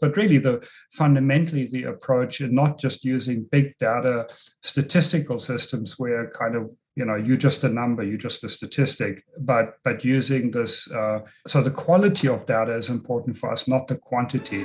but really the fundamentally the approach and not just using big data statistical systems where kind of you know you're just a number you're just a statistic but but using this uh, so the quality of data is important for us not the quantity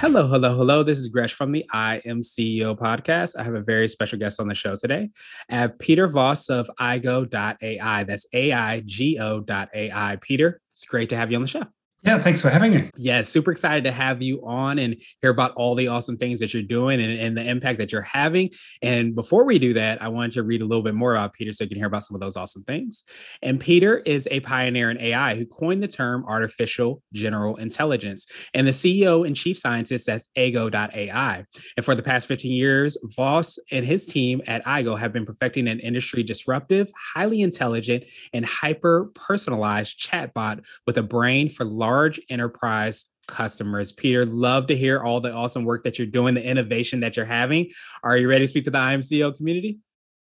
Hello, hello, hello. This is Gresh from the I Am CEO podcast. I have a very special guest on the show today. I have Peter Voss of aigo.ai. That's A I G O.ai. Peter, it's great to have you on the show. Yeah, thanks for having me. Yeah, super excited to have you on and hear about all the awesome things that you're doing and, and, the impact that you're having. And before we do that, I wanted to read a little bit more about Peter so you can hear about some of those awesome things. And Peter is a pioneer in AI who coined the term artificial general intelligence and the CEO and chief scientist at aigo.ai. And for the past 15 years, Voss and his team at Aigo have been perfecting an industry disruptive, highly intelligent, and hyper personalized chatbot with a brain for large large enterprise customers. Peter, love to hear all the awesome work that you're doing, the innovation that you're having. Are you ready to speak to the I Am CEO community?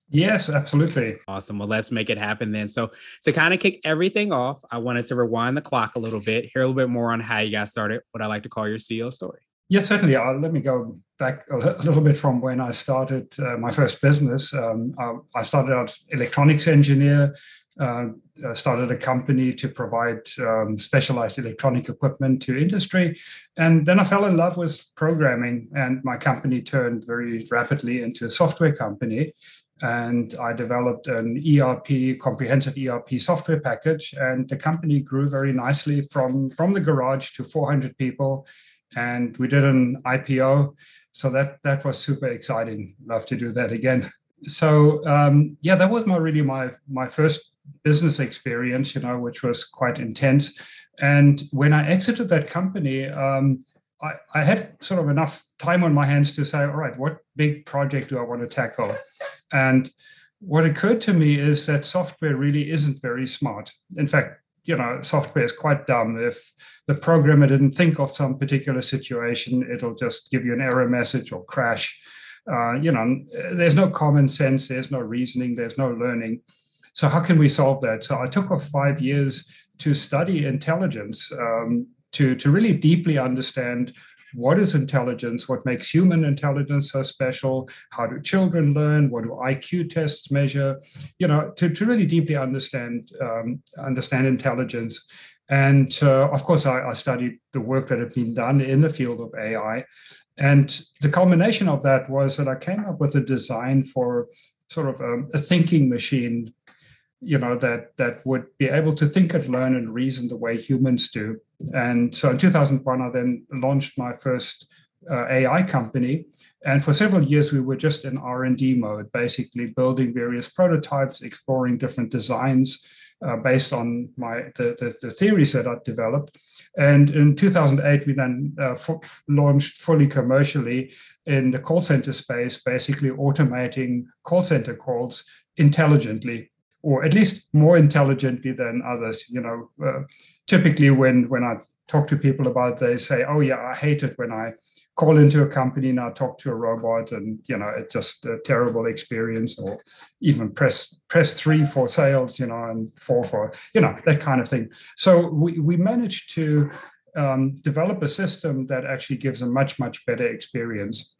Yes, absolutely. Awesome. Well, let's make it happen then. So, to kind of kick everything off, I wanted to rewind the clock a little bit, hear a little bit more on how you got started, what I like to call your CEO story. Yes, certainly. Uh, let me go back a, little bit from when I started uh, my first business. Um, I, I, started out electronics engineer, uh, uh, started a company to provide um, specialized electronic equipment to industry. And then I fell in love with programming, and my company turned very rapidly into a software company. And I developed an ERP, comprehensive ERP software package, and the company grew very nicely from, from the garage to 400 people. And we did an IPO. So that, that was super exciting. Love to do that again so um, yeah, that was my really my my first business experience, you know, which was quite intense. And when I exited that company, um, I, I, had sort of enough time on my hands to say, all right, what big project do I want to tackle? And what occurred to me is that software really isn't very smart. In fact, you know, software is quite dumb. If the programmer didn't think of some particular situation, it'll just give you an error message or crash. Uh, you know, there's no common sense, there's no reasoning, there's no learning. So how can we solve that? So I took off five years to study intelligence, um, to, to really deeply understand what is intelligence, what makes human intelligence so special, how do children learn, what do IQ tests measure, you know, to, to really deeply understand um, understand intelligence. And uh, of course, I, I, studied the work that had been done in the field of AI. And the culmination of that was that I came up with a design for sort of a, a thinking machine you know that that would be able to think and learn and reason the way humans do. And so in 2001 i then launched my first uh, ai company. And for several years we were just in r&d mode basically building various prototypes exploring different designs uh, based on my the, the, the, theories that I developed. And in 2008, we then uh, f- launched fully commercially in the call center space, basically automating call center calls intelligently or at least more intelligently than others. You know, uh, typically when when I talk to people about, it, they say, "Oh yeah, I hate it when I call into a company and I talk to a robot, and you know, it's just a terrible experience." Or even press press three for sales, you know, and four for you know that kind of thing. So we we managed to um, develop a system that actually gives a much much better experience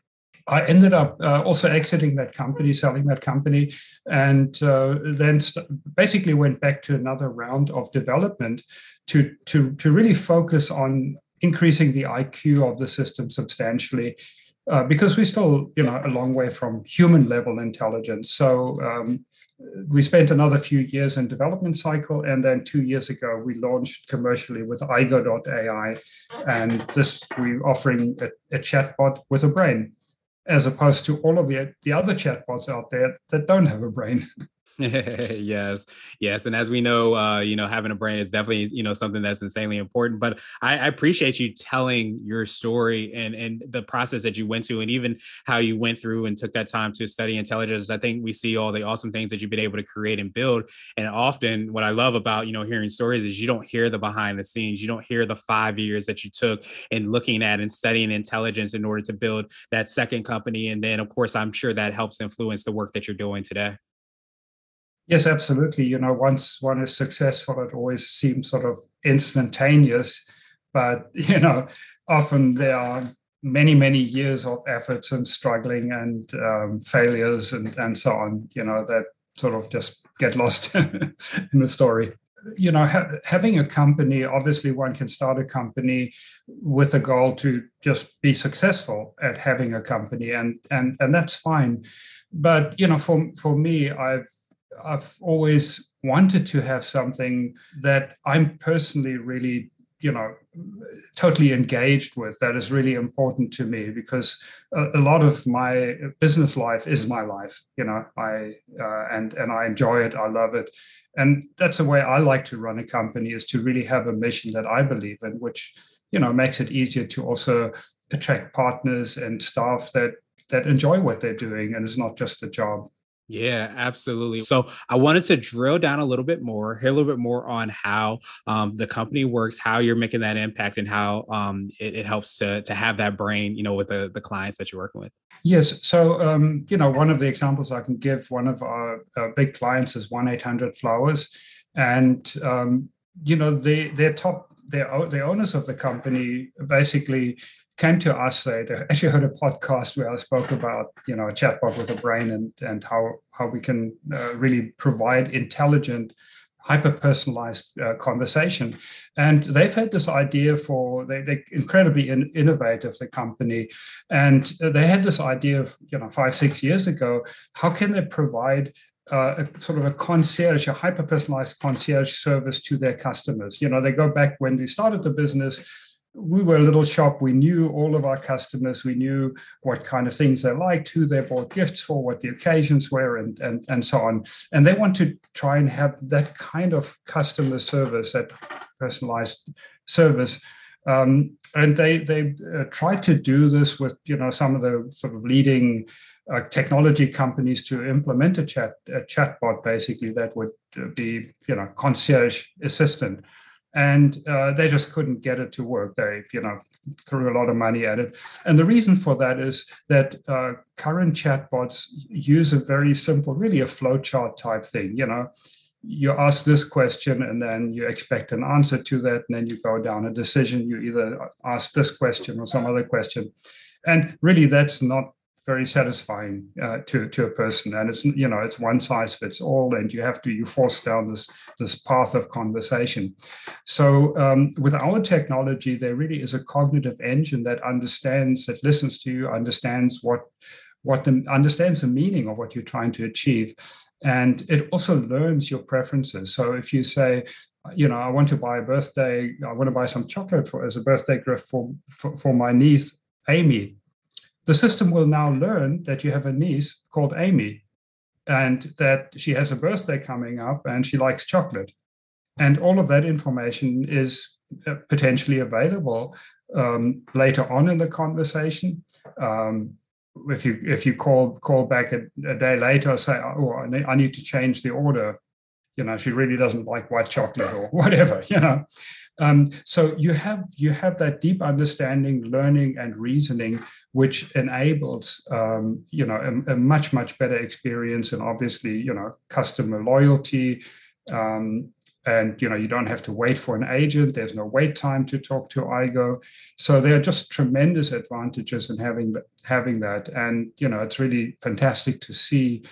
I ended up uh, also exiting that company, selling that company, and uh, then st- basically went back to another round of development to, to, to really focus on increasing the IQ of the system substantially. Uh, because we're still, you know, a long way from human level intelligence. So um, we spent another few years in development cycle, and then two years ago we launched commercially with Aigo.ai, and this we're offering a, a chatbot with a brain as opposed to all of the, the other chatbots out there that don't have a brain. yes, yes, and as we know, uh, you know, having a brand is definitely you know something that's insanely important. But I, I, appreciate you telling your story and and the process that you went to, and even how you went through and took that time to study intelligence. I think we see all the awesome things that you've been able to create and build. And often, what I love about you know hearing stories is you don't hear the behind the scenes. You don't hear the five years that you took in looking at and studying intelligence in order to build that second company. And then, of course, I'm sure that helps influence the work that you're doing today. Yes, absolutely. You know, once one is successful, it always seems sort of instantaneous. But, you know, often there are many, many years of efforts and struggling and um, failures and, and so on, you know, that sort of just get lost in the story. You know, ha- having a company, obviously, one can start a company with a goal to just be successful at having a company, and and and that's fine. But you know, for for me, I've I've always wanted to have something that I'm personally really, you know, totally engaged with. That is really important to me because a, a lot of my business life is my life. You know, I uh, and and I enjoy it. I love it, and that's the way I like to run a company is to really have a mission that I believe in, which you know makes it easier to also attract partners and staff that that enjoy what they're doing and it's not just a job. Yeah, absolutely. So I wanted to drill down a little bit more, hear a little bit more on how um, the company works, how you're making that impact, and how um, it, it, helps to to have that brain, you know, with the the clients that you're working with. Yes. So um, you know, one of the examples I can give, one of our, our big clients is one eight hundred flowers, and um, you know, they their top their the owners of the company basically came to us. They actually heard a podcast where I spoke about you know a chatbot with a brain and and how how we can uh, really provide intelligent hyper personalized uh, conversation and they've had this idea for they, they're incredibly in, innovative the company and they had this idea of you know five six years ago how can they provide uh, a sort of a concierge, a hyper personalized concierge service to their customers. You know, they go back when they started the business, we were a little shop. We knew all of our customers. We knew what kind of things they liked, who they bought gifts for, what the occasions were, and, and, and so on. And they want to try and have that kind of customer service, that personalized service. Um, and they they uh, tried to do this with you know some of the sort of leading uh, technology companies to implement a chat a chatbot basically that would be you know concierge assistant and uh, they just couldn't get it to work. They, you know, threw a lot of money at it, and the reason for that is that uh, current chatbots use a very simple, really a flowchart type thing. You know, you ask this question, and then you expect an answer to that, and then you go down a decision. You either ask this question or some other question, and really, that's not very satisfying uh, to to a person. And it's you know it's one size fits all and you have to you force down this this path of conversation. So um, with our technology there really is a cognitive engine that understands that listens to you understands what what the, understands the meaning of what you're trying to achieve and it also learns your preferences. So if you say you know i want to buy a birthday i want to buy some chocolate for as a birthday gift for for, for my niece amy the system will now learn that you have a niece called Amy and that she has a birthday coming up and she likes chocolate. And all of that information is uh, potentially available um, later on in the conversation. Um, if you if you call call back a, a day later, say, "Oh, I need to change the order," you know, she really doesn't like white chocolate or whatever, you know. Um, so you have you have that deep understanding, learning, and reasoning which enables um, you know a, a, much much better experience and obviously you know customer loyalty. Um, and you know you don't have to wait for an agent. There's no wait time to talk to Aigo so there are just tremendous advantages in having having that. And you know it's really fantastic to see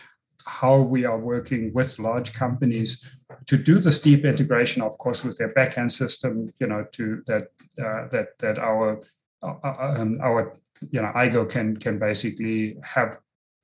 how we are working with large companies to do this deep integration of course with their backend system you know to that uh, that that our uh, um, our you know Aigo can can basically have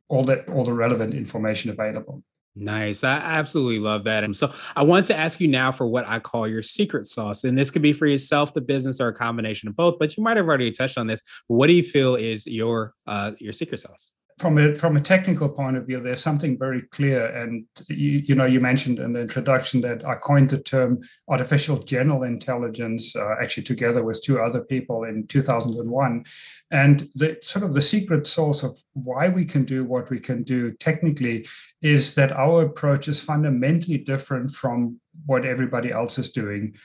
all that all the relevant information available Nice. I absolutely love that. And so I want to ask you now for what I call your secret sauce. And this could be for yourself, the business, or a combination of both, but you might have already touched on this. What do you feel is your uh your secret sauce? From a from a technical point of view, there's something very clear. And you, you know, you mentioned in the introduction that I coined the term artificial general intelligence, uh, actually together with two other people in 2001. And the sort of the secret source of why we can do what we can do technically is that our approach is fundamentally different from what everybody else is doing.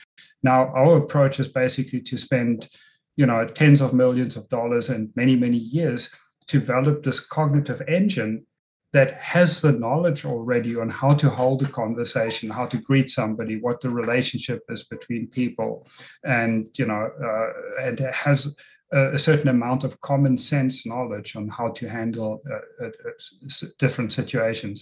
Now, our approach is basically to spend, you know, tens of millions of dollars and many many years develop this cognitive engine that has the knowledge already on how to hold a conversation, how to greet somebody, what the relationship is between people, and you know, uh, and has a, certain amount of common sense knowledge on how to handle uh, uh different situations,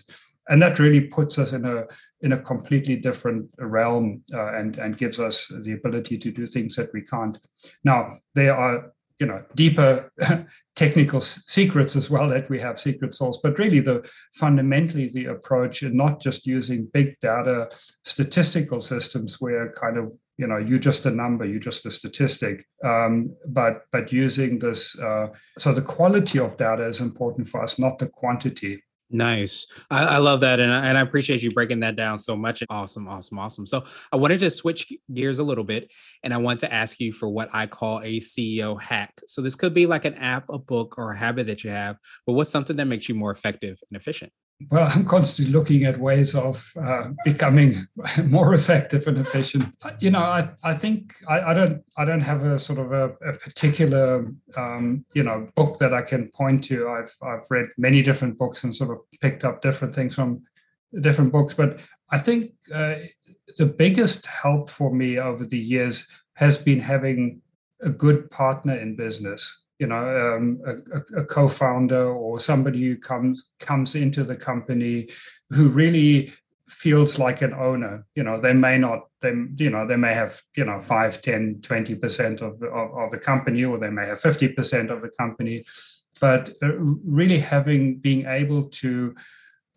and that really puts us in a in a completely different realm uh, and and gives us the ability to do things that we can't. Now there are you know deeper technical secrets as well that we have secret sauce but really the fundamentally the approach and not just using big data statistical systems where kind of you know you're just a number you're just a statistic um, but but using this uh, so the quality of data is important for us not the quantity Nice. I, I, love that. And I, and I appreciate you breaking that down so much. Awesome, awesome, awesome. So I wanted to switch gears a little bit and I want to ask you for what I call a CEO hack. So this could be like an app, a book, or a habit that you have, but what's something that makes you more effective and efficient? Well, I'm constantly looking at ways of uh, becoming more effective and efficient. You know, I, I think I, I don't I don't have a sort of a, a particular um, you know book that I can point to. I've I've read many different books and sort of picked up different things from different books, but I think uh, the biggest help for me over the years has been having a good partner in business you know um, a, a, co-founder or somebody who comes comes into the company who really feels like an owner. You know they may not they you know they may have you know 5 10 20% of the, of, of the company or they may have 50% of the company. But uh, really having being able to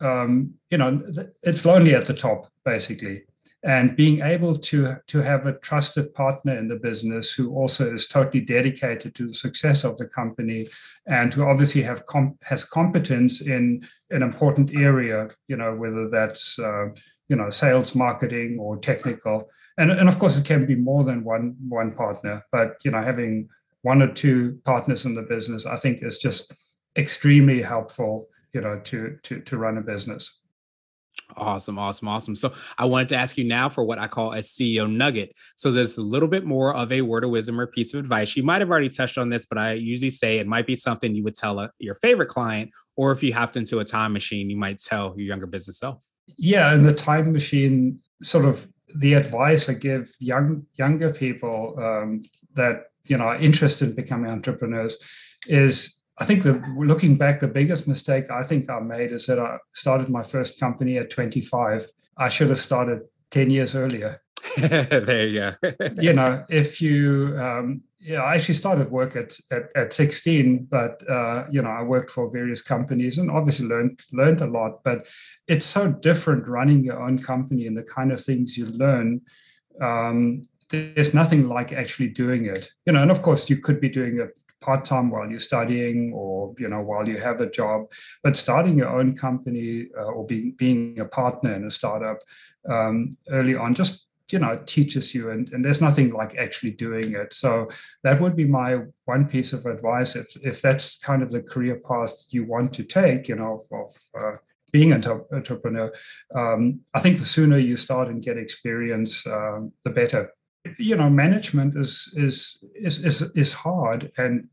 um, you know it's lonely at the top basically and being able to to have a trusted partner in the business who also is totally dedicated to the success of the company and who obviously have com- has competence in an important area you know whether that's uh, you know sales marketing or technical. And and of course it can be more than one one partner but you know having one or two partners in the business i think is just extremely helpful you know to to to run a business Awesome, awesome, awesome. So I wanted to ask you now for what I call a CEO nugget. So there's a little bit more of a word of wisdom or piece of advice. You might have already touched on this, but I usually say it might be something you would tell a, your favorite client, or if you hopped into a time machine, you might tell your younger business self. Yeah, and the time machine sort of the advice I give young younger people um, that you know are interested in becoming entrepreneurs is I think the looking back, the biggest mistake I think I made is that I started my first company at 25. I should have started 10 years earlier. there you go. you know, if you, um, yeah, I actually started work at at, at 16, but uh, you know, I worked for various companies and obviously learned learned a lot. But it's so different running your own company and the kind of things you learn. Um, there's nothing like actually doing it, you know. And of course, you could be doing it part time while you're studying or you know while you have a job but starting your own company uh, or being being a partner in a startup um, early on just you know teaches you and, and there's nothing like actually doing it. So that would be my one piece of advice. If if that's kind of the career path you want to take you know of, of uh, being an entrepreneur um, i think the sooner you start and get experience uh, the better you know management is is is is, is hard and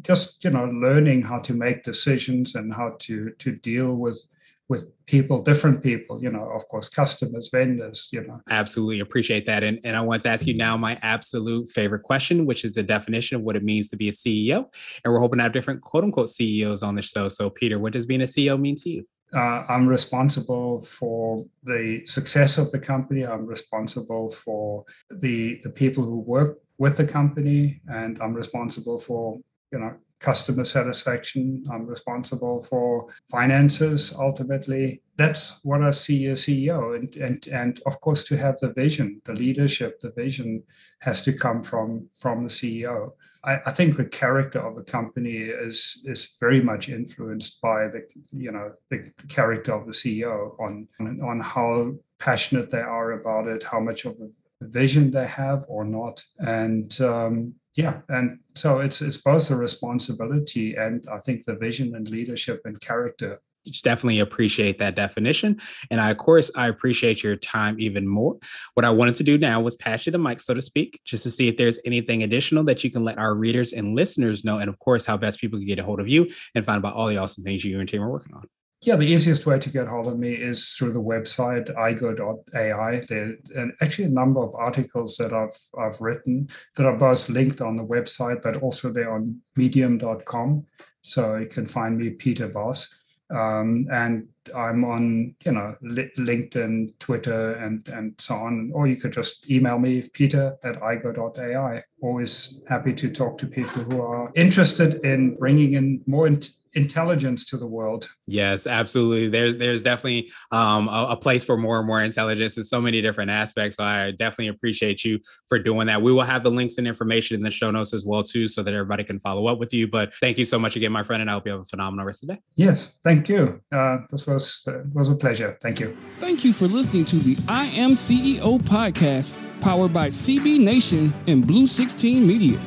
just you know learning how to make decisions and how to to deal with with people different people you know of course customers vendors you know. Absolutely appreciate that. And, and i want to ask you now my absolute favorite question which is the definition of what it means to be a ceo and we're hoping to have different quote unquote ceos on the show. So peter what does being a ceo mean to you uh, I'm responsible for the success of the company. I'm responsible for the the people who work with the company, and I'm responsible for you know customer satisfaction. I'm responsible for finances. Ultimately, that's what I see as CEO. And, and, and of course, to have the vision, the leadership, the vision has to come from, from the CEO. I, I think the character of a company is, is very much influenced by the, you know, the character of the CEO on, on how passionate they are about it, how much of a vision they have or not. And um, yeah, and so it's it's both a responsibility and I think the vision and leadership and character definitely appreciate that definition. And I, of course, I appreciate your time even more. What I wanted to do now was pass you the mic, so to speak, just to see if there's anything additional that you can let our readers and listeners know. And of course, how best people can get a hold of you and find out all the awesome things you and team are working on. Yeah, the easiest way to get hold of me is through the website aigo.ai. There are actually a number of articles that I've I've written that are both linked on the website, but also they're on medium.com. So you can find me, Peter Voss. Um, and I'm on, you know, LinkedIn, Twitter, and and so on. Or you could just email me, Peter at aigo.ai. Always happy to talk to people who are interested in bringing in more intelligence to the world. Yes, absolutely. There's there's definitely um, a, a, place for more and more intelligence in so many different aspects. So I definitely appreciate you for doing that. We will have the links and information in the show notes as well too, so that everybody can follow up with you. But thank you so much again, my friend, and I hope you have a phenomenal rest of the day. Yes, thank you. Uh, this was uh, was a pleasure. Thank you. Thank you for listening to the I Am CEO podcast, powered by CB Nation and Blue 16 Media.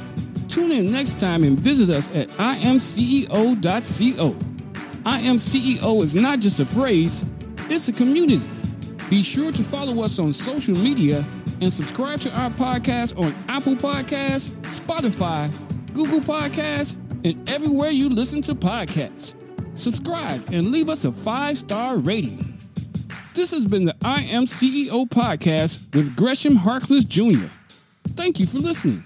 Tune in next time and visit us at imceo.co. I Am CEO is not just a phrase, it's a community. Be sure to follow us on social media and subscribe to our podcast on Apple Podcasts, Spotify, Google Podcasts, and everywhere you listen to podcasts. Subscribe and leave us a five star rating. This has been the I Am CEO podcast with Gresham Harkless Jr. Thank you for listening.